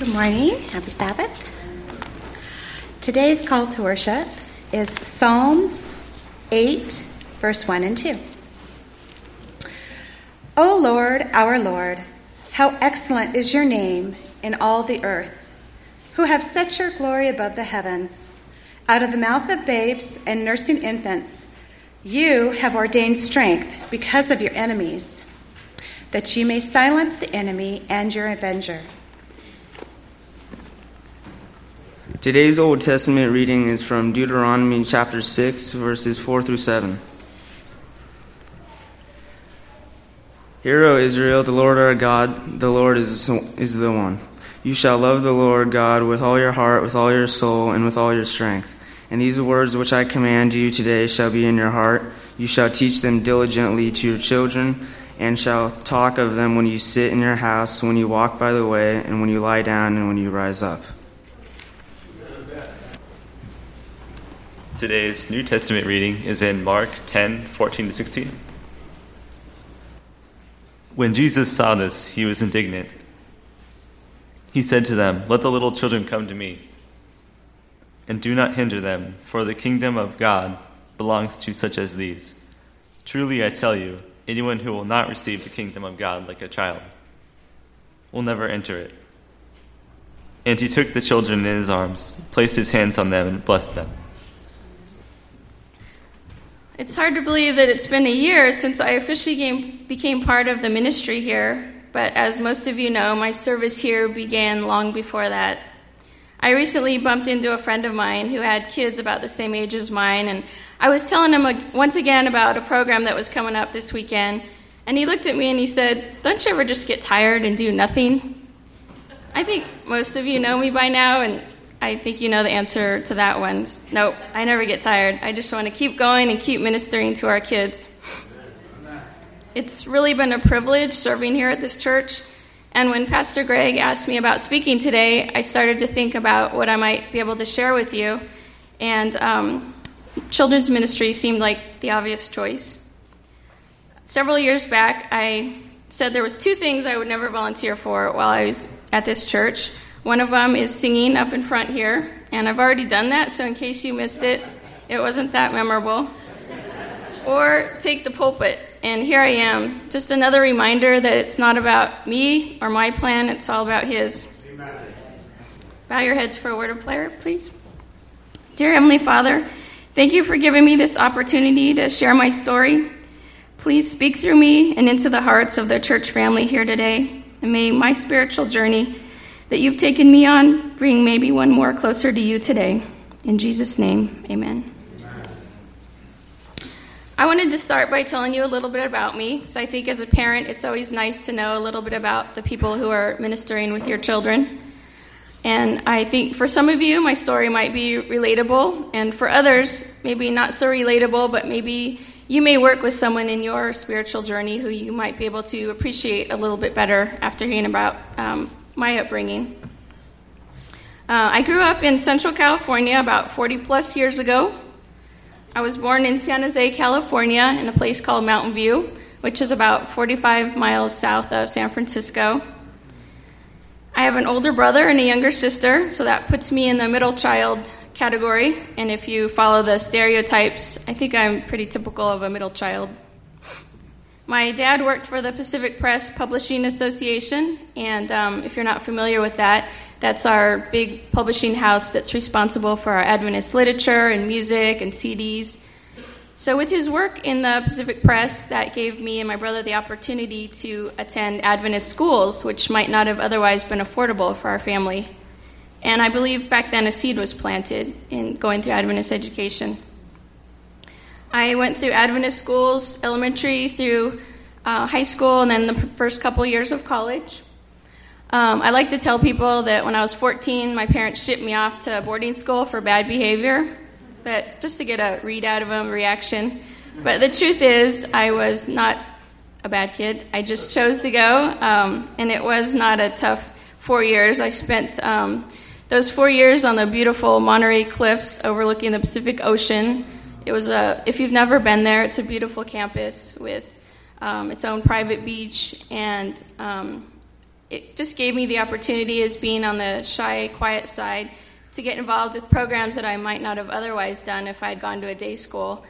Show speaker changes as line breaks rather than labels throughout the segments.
Good morning. Happy Sabbath. Today's call to worship is Psalms 8, verse 1 and 2. O Lord, our Lord, how excellent is your name in all the earth, who have set your glory above the heavens. Out of the mouth of babes and nursing infants, you have ordained strength because of your enemies, that you may silence the enemy and your avenger.
Today's Old Testament reading is from Deuteronomy chapter 6, verses 4 through 7. Hear, O Israel, the Lord our God, the Lord is, is the one. You shall love the Lord God with all your heart, with all your soul, and with all your strength. And these words which I command you today shall be in your heart. You shall teach them diligently to your children, and shall talk of them when you sit in your house, when you walk by the way, and when you lie down, and when you rise up.
Today's New Testament reading is in Mark 10 14 to 16. When Jesus saw this, he was indignant. He said to them, Let the little children come to me, and do not hinder them, for the kingdom of God belongs to such as these. Truly I tell you, anyone who will not receive the kingdom of God like a child will never enter it. And he took the children in his arms, placed his hands on them, and blessed them.
It's hard to believe that it's been a year since I officially came, became part of the ministry here, but as most of you know, my service here began long before that. I recently bumped into a friend of mine who had kids about the same age as mine, and I was telling him once again about a program that was coming up this weekend, and he looked at me and he said, Don't you ever just get tired and do nothing? I think most of you know me by now, and I think you know the answer to that one. Nope, I never get tired. I just want to keep going and keep ministering to our kids. It's really been a privilege serving here at this church. And when Pastor Greg asked me about speaking today, I started to think about what I might be able to share with you. And um, children's ministry seemed like the obvious choice. Several years back, I said there was two things I would never volunteer for while I was at this church. One of them is singing up in front here, and I've already done that, so in case you missed it, it wasn't that memorable. Or take the pulpit, and here I am. Just another reminder that it's not about me or my plan, it's all about His. Amen. Bow your heads for a word of prayer, please. Dear Heavenly Father, thank you for giving me this opportunity to share my story. Please speak through me and into the hearts of the church family here today, and may my spiritual journey that you've taken me on bring maybe one more closer to you today. In Jesus' name, amen. I wanted to start by telling you a little bit about me. So I think as a parent, it's always nice to know a little bit about the people who are ministering with your children. And I think for some of you, my story might be relatable, and for others, maybe not so relatable, but maybe you may work with someone in your spiritual journey who you might be able to appreciate a little bit better after hearing about um, my upbringing. Uh, I grew up in Central California about 40 plus years ago. I was born in San Jose, California, in a place called Mountain View, which is about 45 miles south of San Francisco. I have an older brother and a younger sister, so that puts me in the middle child category. And if you follow the stereotypes, I think I'm pretty typical of a middle child. My dad worked for the Pacific Press Publishing Association, and um, if you're not familiar with that, that's our big publishing house that's responsible for our Adventist literature and music and CDs. So, with his work in the Pacific Press, that gave me and my brother the opportunity to attend Adventist schools, which might not have otherwise been affordable for our family. And I believe back then a seed was planted in going through Adventist education. I went through Adventist schools, elementary through uh, high school, and then the first couple years of college. Um, I like to tell people that when I was 14, my parents shipped me off to boarding school for bad behavior, but just to get a read out of them, reaction. But the truth is, I was not a bad kid. I just chose to go, um, and it was not a tough four years. I spent um, those four years on the beautiful Monterey Cliffs overlooking the Pacific Ocean it was a, if you've never been there, it's a beautiful campus with um, its own private beach and um, it just gave me the opportunity as being on the shy, quiet side to get involved with programs that I might not have otherwise done if I had gone to a day school.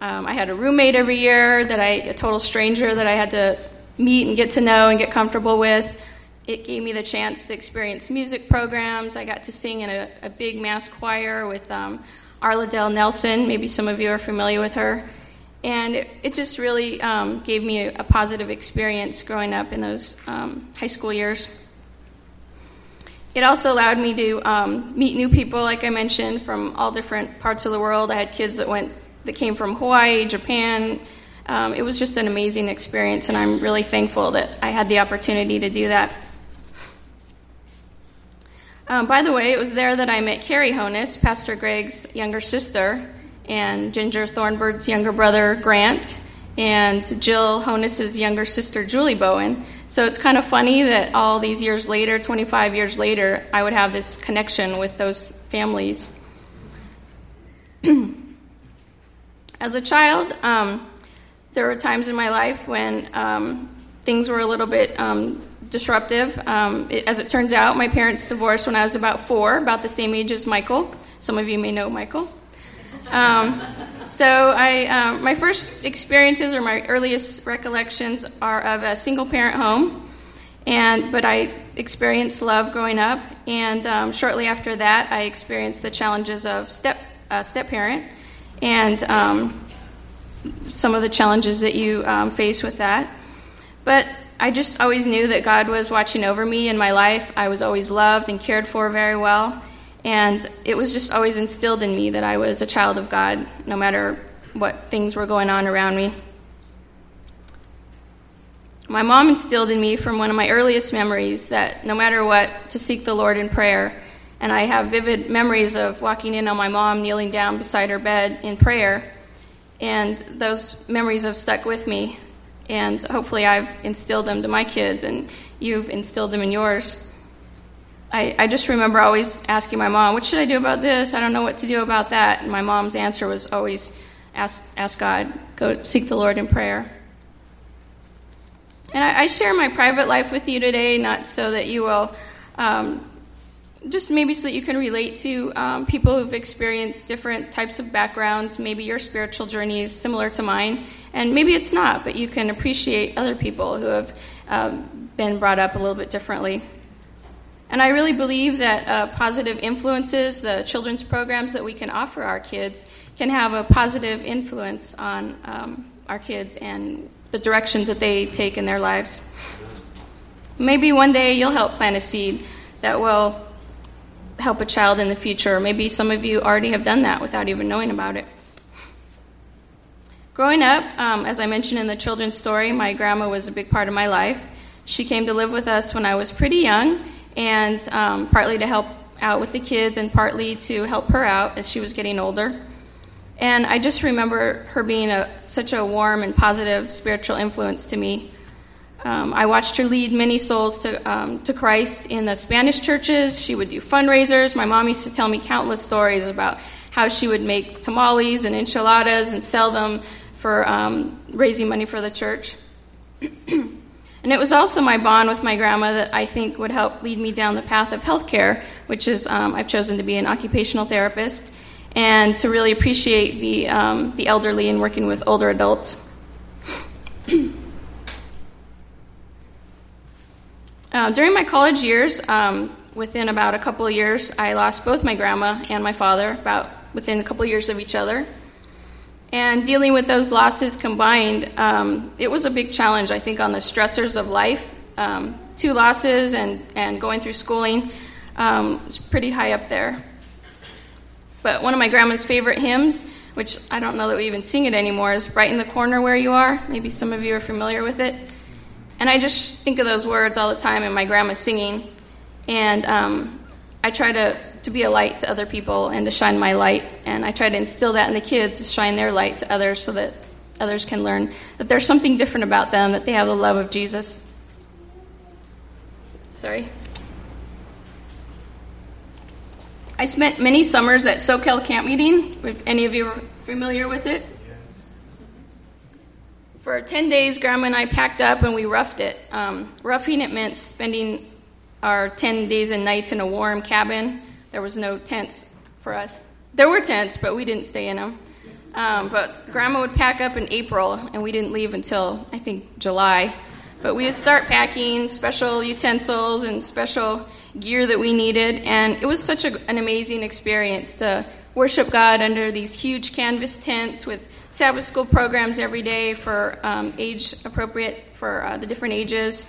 Um, I had a roommate every year that I, a total stranger that I had to meet and get to know and get comfortable with. It gave me the chance to experience music programs. I got to sing in a, a big mass choir with um, Arla Dell Nelson. Maybe some of you are familiar with her. And it, it just really um, gave me a, a, positive experience growing up in those um, high school years. It also allowed me to um, meet new people, like I mentioned, from all different parts of the world. I had kids that went that came from Hawaii, Japan. Um, it was just an amazing experience, and I'm really thankful that I had the opportunity to do that. Um, by the way, it was there that I met Carrie Honus, Pastor Greg's younger sister, and Ginger Thornbird's younger brother, Grant, and Jill Honus's younger sister, Julie Bowen. So it's kind of funny that all these years later, 25 years later, I would have this connection with those families. As a child, um, there were times in my life when um, things were a little bit um, disruptive. Um, it, as it turns out, my parents divorced when I was about four, about the same age as Michael. Some of you may know Michael. Um, so, I, um, my first experiences or my earliest recollections are of a single parent home, and but I experienced love growing up, and um, shortly after that, I experienced the challenges of step uh, step parent, and um, some of the challenges that you um, face with that. But I just always knew that God was watching over me in my life. I was always loved and cared for very well. And it was just always instilled in me that I was a child of God, no matter what things were going on around me. My mom instilled in me from one of my earliest memories that no matter what, to seek the Lord in prayer. And I have vivid memories of walking in on my mom kneeling down beside her bed in prayer. And those memories have stuck with me and hopefully I've instilled them to my kids, and you've instilled them in yours. I, I just remember always asking my mom, What should I do about this? I don't know what to do about that. And my mom's answer was always, Ask, ask God, go seek the Lord in prayer. And I, I share my private life with you today, not so that you will um, just maybe so that you can relate to um, people who've experienced different types of backgrounds. Maybe your spiritual journey is similar to mine, and maybe it's not, but you can appreciate other people who have um, been brought up a little bit differently. And I really believe that uh, positive influences, the children's programs that we can offer our kids, can have a positive influence on um, our kids and the directions that they take in their lives. Maybe one day you'll help plant a seed that will help a child in the future. Maybe some of you already have done that without even knowing about it. Growing up, um, as I mentioned in the children's story, my grandma was a big part of my life. She came to live with us when I was pretty young, and um, partly to help out with the kids, and partly to help her out as she was getting older. And I just remember her being a, such a warm and positive spiritual influence to me. Um, I watched her lead many souls to, um, to Christ in the Spanish churches. She would do fundraisers. My mom used to tell me countless stories about how she would make tamales and enchiladas and sell them for um, raising money for the church. and it was also my bond with my grandma that I think would help lead me down the path of healthcare, which is um, I've chosen to be an occupational therapist and to really appreciate the, um, the elderly and working with older adults. Uh, during my college years, um, within about a couple of years, I lost both my grandma and my father, about within a couple of years of each other. And dealing with those losses combined, um, it was a big challenge, I think, on the stressors of life. Um, two losses and, and going through schooling um, was pretty high up there. But one of my grandma's favorite hymns, which I don't know that we even sing it anymore, is Brighten the Corner Where You Are. Maybe some of you are familiar with it. And I just think of those words all the time, and my grandma's singing. And um, I try to, to be a light to other people and to shine my light. And I try to instill that in the kids to shine their light to others so that others can learn that there's something different about them, that they have the love of Jesus. Sorry. I spent many summers at Soquel Camp Meeting, if any of you are familiar with it. for 10 days, Grandma and I packed up and we roughed it. Um, roughing it meant spending our 10 days and nights in a warm cabin. There was no tents for us. There were tents, but we didn't stay in them. Um, but Grandma would pack up in April, and we didn't leave until I think July. But we would start packing special utensils and special gear that we needed, and it was such a, an amazing experience to worship God under these huge canvas tents with Sabbath school programs every day for um, age appropriate for uh, the different ages.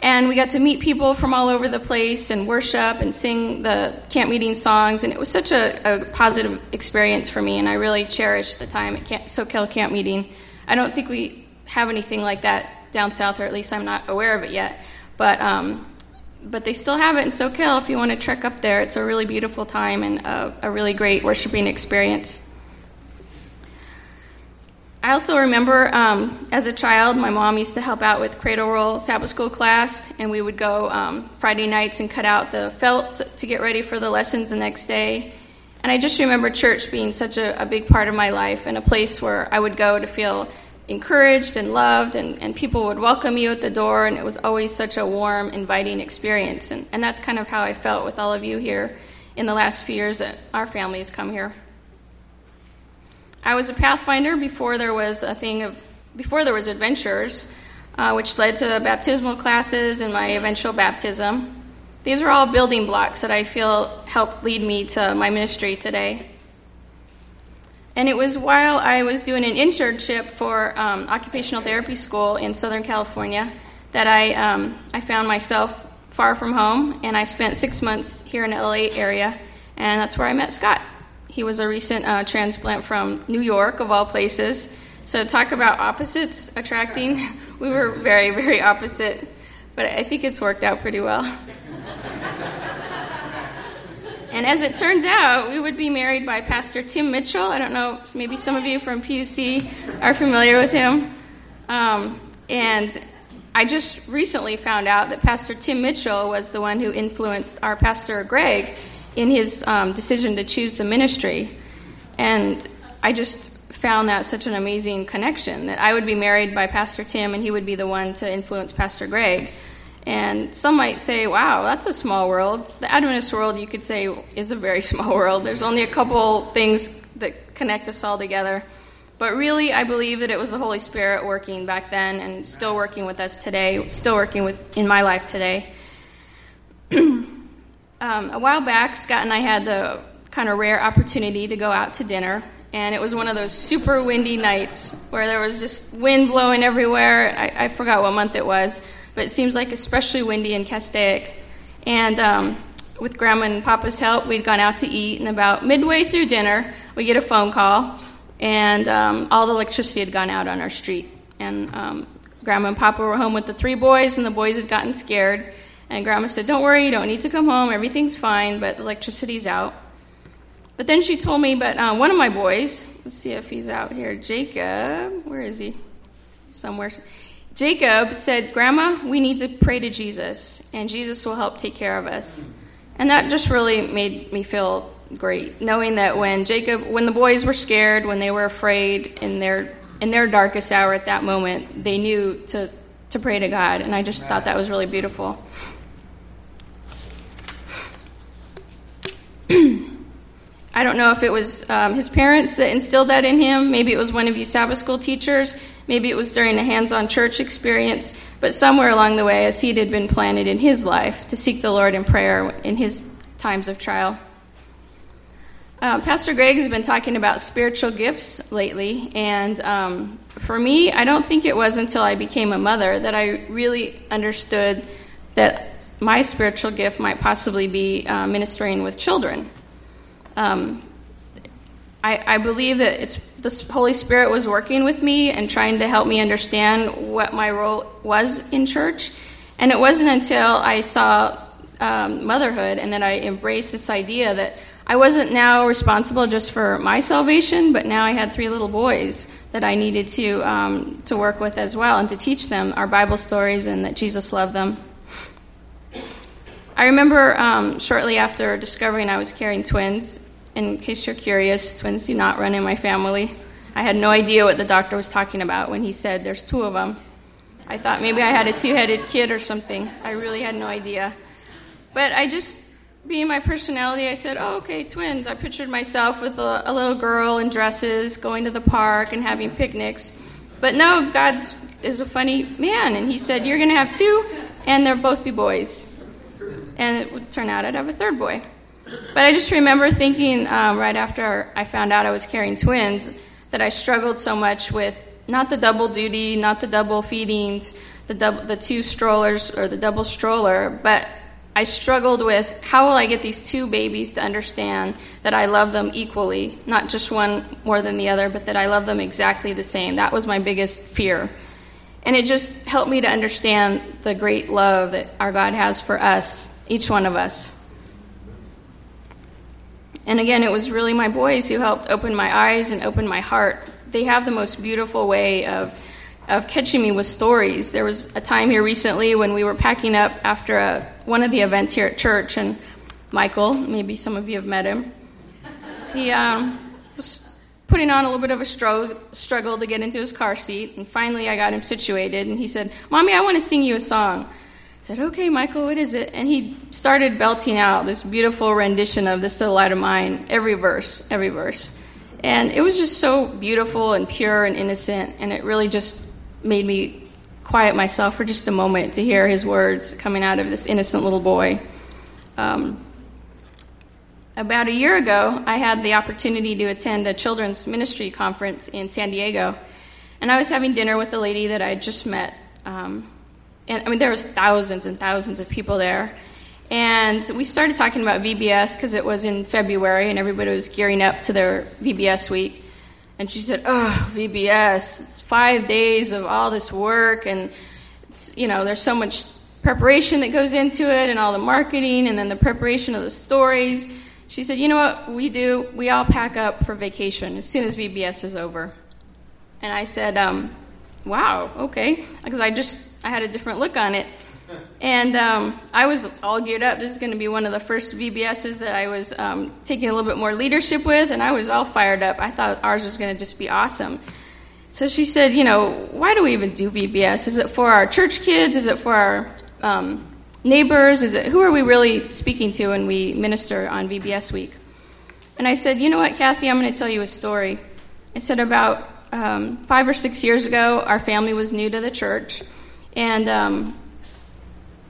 And we got to meet people from all over the place and worship and sing the camp meeting songs. And it was such a, a positive experience for me. And I really cherished the time at camp, camp meeting. I don't think we have anything like that down south, or at least I'm not aware of it yet. But um, but they still have it in Soquel if you want to trek up there. It's a really beautiful time and a, a really great worshiping experience. I also remember um, as a child, my mom used to help out with Cradle Roll Sabbath School class, and we would go um, Friday nights and cut out the felts to get ready for the lessons the next day. And I just remember church being such a, a big part of my life and a place where I would go to feel encouraged and loved, and, and people would welcome you at the door, and it was always such a warm, inviting experience. And, and that's kind of how I felt with all of you here in the last few years that our family has come here. I was a Pathfinder before there was a thing of before there was adventurers, uh, which led to baptismal classes and my eventual baptism. These are all building blocks that I feel help lead me to my ministry today. And it was while I was doing an internship for um, occupational therapy school in Southern California that I, um, I found myself far from home, and I spent six months here in the LA area, and that's where I met Scott. He was a recent uh, transplant from New York, of all places. So, talk about opposites attracting. we were very, very opposite, but I think it's worked out pretty well. And as it turns out, we would be married by Pastor Tim Mitchell. I don't know, maybe some of you from PUC are familiar with him. Um, and I just recently found out that Pastor Tim Mitchell was the one who influenced our pastor Greg in his um, decision to choose the ministry. And I just found that such an amazing connection that I would be married by Pastor Tim and he would be the one to influence Pastor Greg. And some might say, wow, that's a small world. The Adventist world, you could say, is a very small world. There's only a couple things that connect us all together. But really, I believe that it was the Holy Spirit working back then and still working with us today, still working with in my life today. um, a while back, Scott and I had the kind of rare opportunity to go out to dinner. And it was one of those super windy nights where there was just wind blowing everywhere. I, I forgot what month it was but it seems like especially windy in Castaic. And um, with Grandma and Papa's help, we'd gone out to eat, and about midway through dinner, we get a phone call, and um, all the electricity had gone out on our street. And um, Grandma and Papa were home with the three boys, and the boys had gotten scared. And Grandma said, Don't worry, you don't need to come home, everything's fine, but electricity's out. But then she told me, but uh, one of my boys, let's see if he's out here, Jacob, where is he? Somewhere. Jacob said, Grandma, we need to pray to Jesus, and Jesus will help take care of us. And that just really made me feel great, knowing that when Jacob, when the boys were scared, when they were afraid in their in their darkest hour at that moment, they knew to to pray to God, and I just thought that was really beautiful. I don't know if it was um, his parents that instilled that in him. Maybe it was one of you Sabbath school teachers. Maybe it was during a hands on church experience, but somewhere along the way, a seed had been planted in his life to seek the Lord in prayer in his times of trial. Uh, Pastor Greg has been talking about spiritual gifts lately, and um, for me, I don't think it was until I became a mother that I really understood that my spiritual gift might possibly be uh, ministering with children. Um, I, I believe that it's the Holy Spirit was working with me and trying to help me understand what my role was in church. And it wasn't until I saw um, motherhood and that I embraced this idea that I wasn't now responsible just for my salvation, but now I had three little boys that I needed to um, to work with as well and to teach them our Bible stories and that Jesus loved them. I remember um, shortly after discovering I was carrying twins, in case you're curious, twins do not run in my family. I had no idea what the doctor was talking about when he said there's two of them. I thought maybe I had a two headed kid or something. I really had no idea. But I just, being my personality, I said, oh, okay, twins. I pictured myself with a, a little girl in dresses going to the park and having picnics. But no, God is a funny man, and He said, you're going to have two, and they'll both be boys. And it would turn out I'd have a third boy. But I just remember thinking um, right after I found out I was carrying twins that I struggled so much with not the double duty, not the double feedings, the, double, the two strollers or the double stroller, but I struggled with how will I get these two babies to understand that I love them equally, not just one more than the other, but that I love them exactly the same. That was my biggest fear. And it just helped me to understand the great love that our God has for us, each one of us. And again, it was really my boys who helped open my eyes and open my heart they have the most beautiful way of of catching me with stories. There was a time here recently when we were packing up after a, one of the events here at church, and Michael, maybe some of you have met him, he um, was putting on a little bit of a struggle, struggle to get into his car seat, and finally I got him situated, and he said, Mommy, I want to sing you a song. Said, Okay, Michael, what is it? And he started belting out this beautiful rendition of This Little Light of Mine, every verse, every verse. And it was just so beautiful and pure and innocent, and it really just made me quiet myself for just a moment to hear his words coming out of this innocent little boy. Um, about a year ago, I had the opportunity to attend a children's ministry conference in San Diego, and I was having dinner with a lady that I had just met. Um, and I mean, there was thousands and thousands of people there, and we started talking about VBS because it was in February and everybody was gearing up to their VBS week. And she said, "Oh, VBS! It's five days of all this work, and you know, there's so much preparation that goes into it, and all the marketing, and then the preparation of the stories." She said, "You know what we do? We all pack up for vacation as soon as VBS is over." And I said, um, "Wow, okay," because I just I had a different look on it. And um, I was all geared up. This is going to be one of the first VBSs that I was um, taking a little bit more leadership with, and I was all fired up. I thought ours was going to just be awesome. So she said, You know, why do we even do VBS? Is it for our church kids? Is it for our um, neighbors? Is it who are we really speaking to when we minister on VBS week? And I said, You know what, Kathy, I'm going to tell you a story. I said, About um, five or six years ago, our family was new to the church, and um,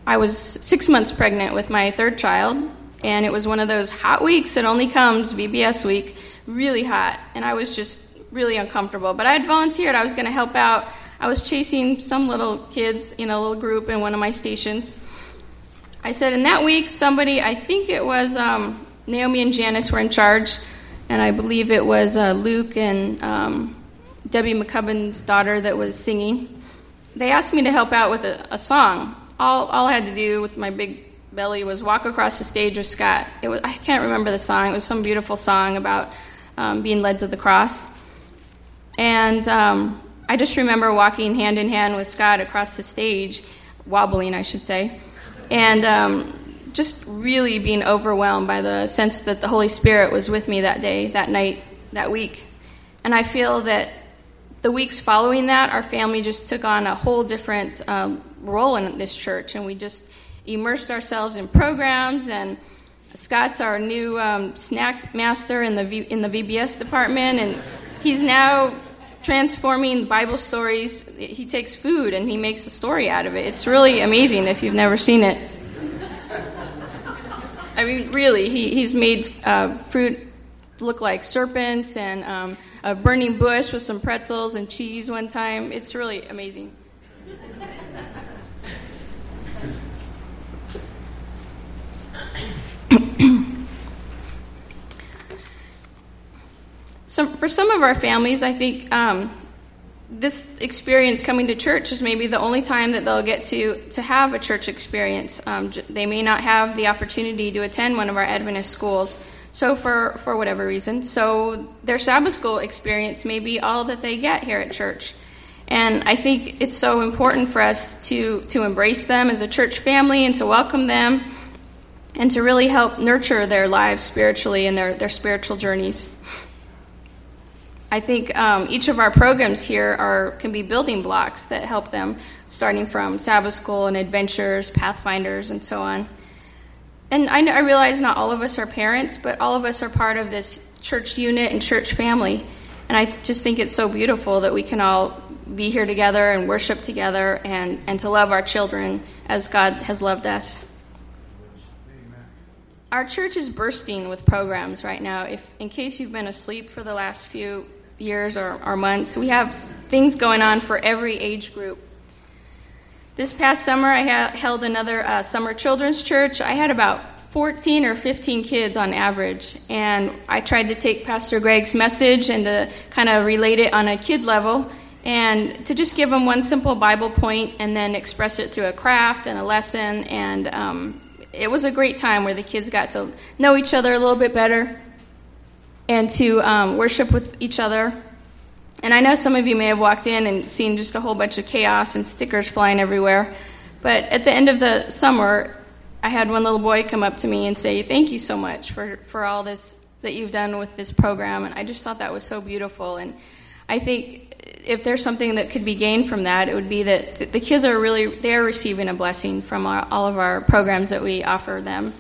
I was six months pregnant with my third child, and it was one of those hot weeks that only comes, VBS week, really hot, and I was just really uncomfortable. But I had volunteered, I was going to help out. I was chasing some little kids in a little group in one of my stations. I said, in that week, somebody, I think it was um, Naomi and Janice were in charge, and I believe it was uh, Luke and um, Debbie McCubbin's daughter that was singing. They asked me to help out with a, a song all, all I had to do with my big belly was walk across the stage with Scott. It was, I can't remember the song. It was some beautiful song about um, being led to the cross. And um, I just remember walking hand in hand with Scott across the stage, wobbling, I should say, and um, just really being overwhelmed by the sense that the Holy Spirit was with me that day, that night, that week. And I feel that the weeks following that, our family just took on a whole different um, role in this church, and we just immersed ourselves in programs. And Scott's our new um, snack master in the v- in the VBS department, and he's now transforming Bible stories. He takes food and he makes a story out of it. It's really amazing if you've never seen it. I mean, really, he, he's made uh, fruit look like serpents and um, a burning bush with some pretzels and cheese one time. It's really amazing. some, for some of our families, I think um, this experience coming to church is maybe the only time that they'll get to, to have a church experience. Um, they may not have the opportunity to attend one of our Adventist schools. So, for, for whatever reason, so their Sabbath school experience may be all that they get here at church. And I think it's so important for us to, to embrace them as a church family and to welcome them and to really help nurture their lives spiritually and their, their spiritual journeys. I think um, each of our programs here are can be building blocks that help them, starting from Sabbath School and Adventurers, Pathfinders, and so on. And I, I realize not all of us are parents, but all of us are part of this church unit and church family. And I just think it's so beautiful that we can all be here together and worship together and, and to love our children as God has loved us. Our church is bursting with programs right now. If, in case you've been asleep for the last few years or, or months, we have things going on for every age group. This past summer, I ha- held another uh, summer children's church. I had about 14 or 15 kids on average, and I tried to take Pastor Greg's message and to kind of relate it on a kid level and to just give them one simple Bible point and then express it through a craft and a lesson. And um, it was a great time where the kids got to know each other a little bit better and to um, worship with each other and I know some of you may have walked in and seen just a whole bunch of chaos and stickers flying everywhere. But at the end of the summer, I had one little boy come up to me and say, Thank you so much for, for all this that you've done with this program. And I just thought that was so beautiful. And I think if there's something that could be gained from that, it would be that the kids are really, they're receiving a blessing from our, all of our programs that we offer them.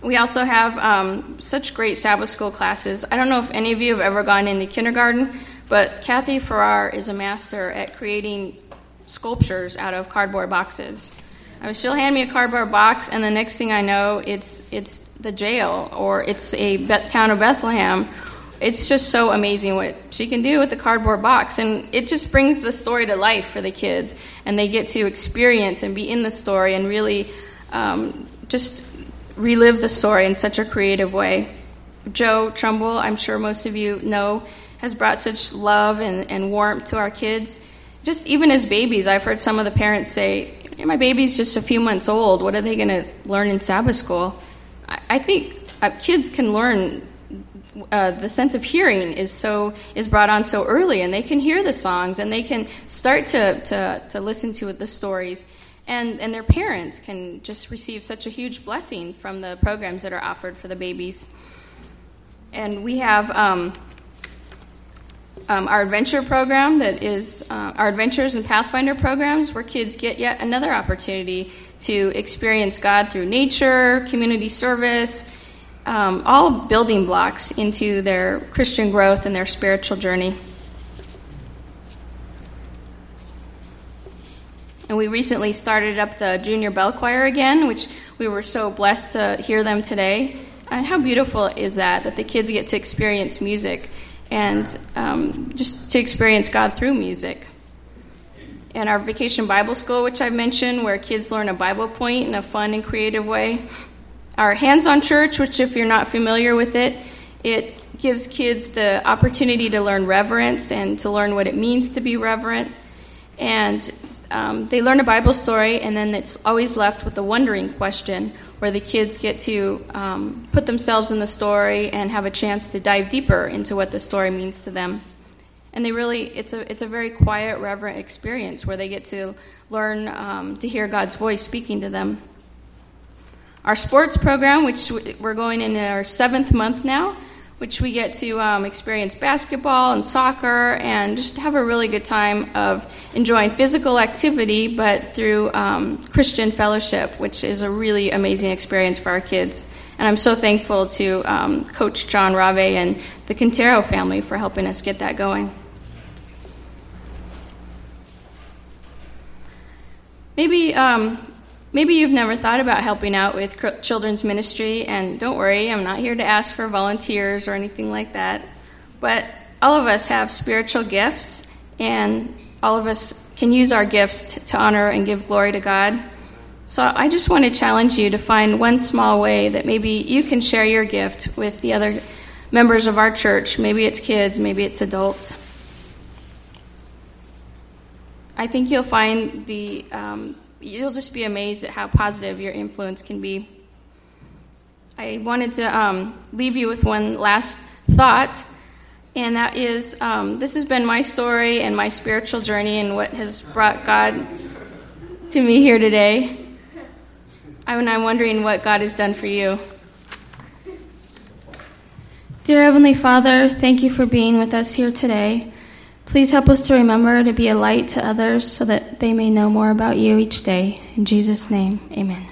We also have um, such great Sabbath school classes. I don't know if any of you have ever gone into kindergarten, but Kathy Farrar is a master at creating sculptures out of cardboard boxes. I mean, she'll hand me a cardboard box, and the next thing I know, it's it's the jail or it's a town of Bethlehem. It's just so amazing what she can do with the cardboard box, and it just brings the story to life for the kids, and they get to experience and be in the story and really um, just relive the story in such a creative way. Joe Trumbull, I'm sure most of you know, has brought such love and, and warmth to our kids. Just even as babies, I've heard some of the parents say, My baby's just a few months old. What are they going to learn in Sabbath school? I, I think uh, kids can learn. Uh, the sense of hearing is so is brought on so early, and they can hear the songs, and they can start to to, to listen to the stories and, and their parents can just receive such a huge blessing from the programs that are offered for the babies. And we have um, um, our adventure program that is uh, our adventurers and Pathfinder programs, where kids get yet another opportunity to experience God through nature, community service, um, all building blocks into their Christian growth and their spiritual journey. And we recently started up the Junior Bell Choir again, which we were so blessed to hear them today. And how beautiful is that, that the kids get to experience music and um, just to experience God through music. And our Vacation Bible School, which I've mentioned, where kids learn a Bible point in a fun and creative way. Our Hands on Church, which, if you're not familiar with it, it gives kids the opportunity to learn reverence and to learn what it means to be reverent. And um, they learn a Bible story, and then it's always left with the wondering question where the kids get to um, put themselves in the story and have a chance to dive deeper into what the story means to them. And they really, it's a, it's a very quiet, reverent experience where they get to learn um, to hear God's voice speaking to them. Our sports program, which we're going in our seventh month now, which we get to um, experience basketball and soccer and just have a really good time of enjoying physical activity, but through um, Christian fellowship, which is a really amazing experience for our kids. And I'm so thankful to um, Coach John Rave and the Quintero family for helping us get that going. Maybe um, Maybe you've never thought about helping out with children's ministry, and don't worry, I'm not here to ask for volunteers or anything like that. But all of us have spiritual gifts, and all of us can use our gifts to, honor and give glory to God. So I just want to challenge you to find one small way that maybe you can share your gift with the other members of our church. Maybe it's kids, maybe it's adults. I think you'll find the um, you'll just be amazed at how positive your influence can be. I wanted to um, leave you with one last thought, and that is um, this has been my story and my spiritual journey and what has brought God to me here today. And I'm wondering what God has done for you. Dear Heavenly Father, thank you for being with us here today. Please help us to remember to be a light to others so that they may know more about you each day. In Jesus' name, amen.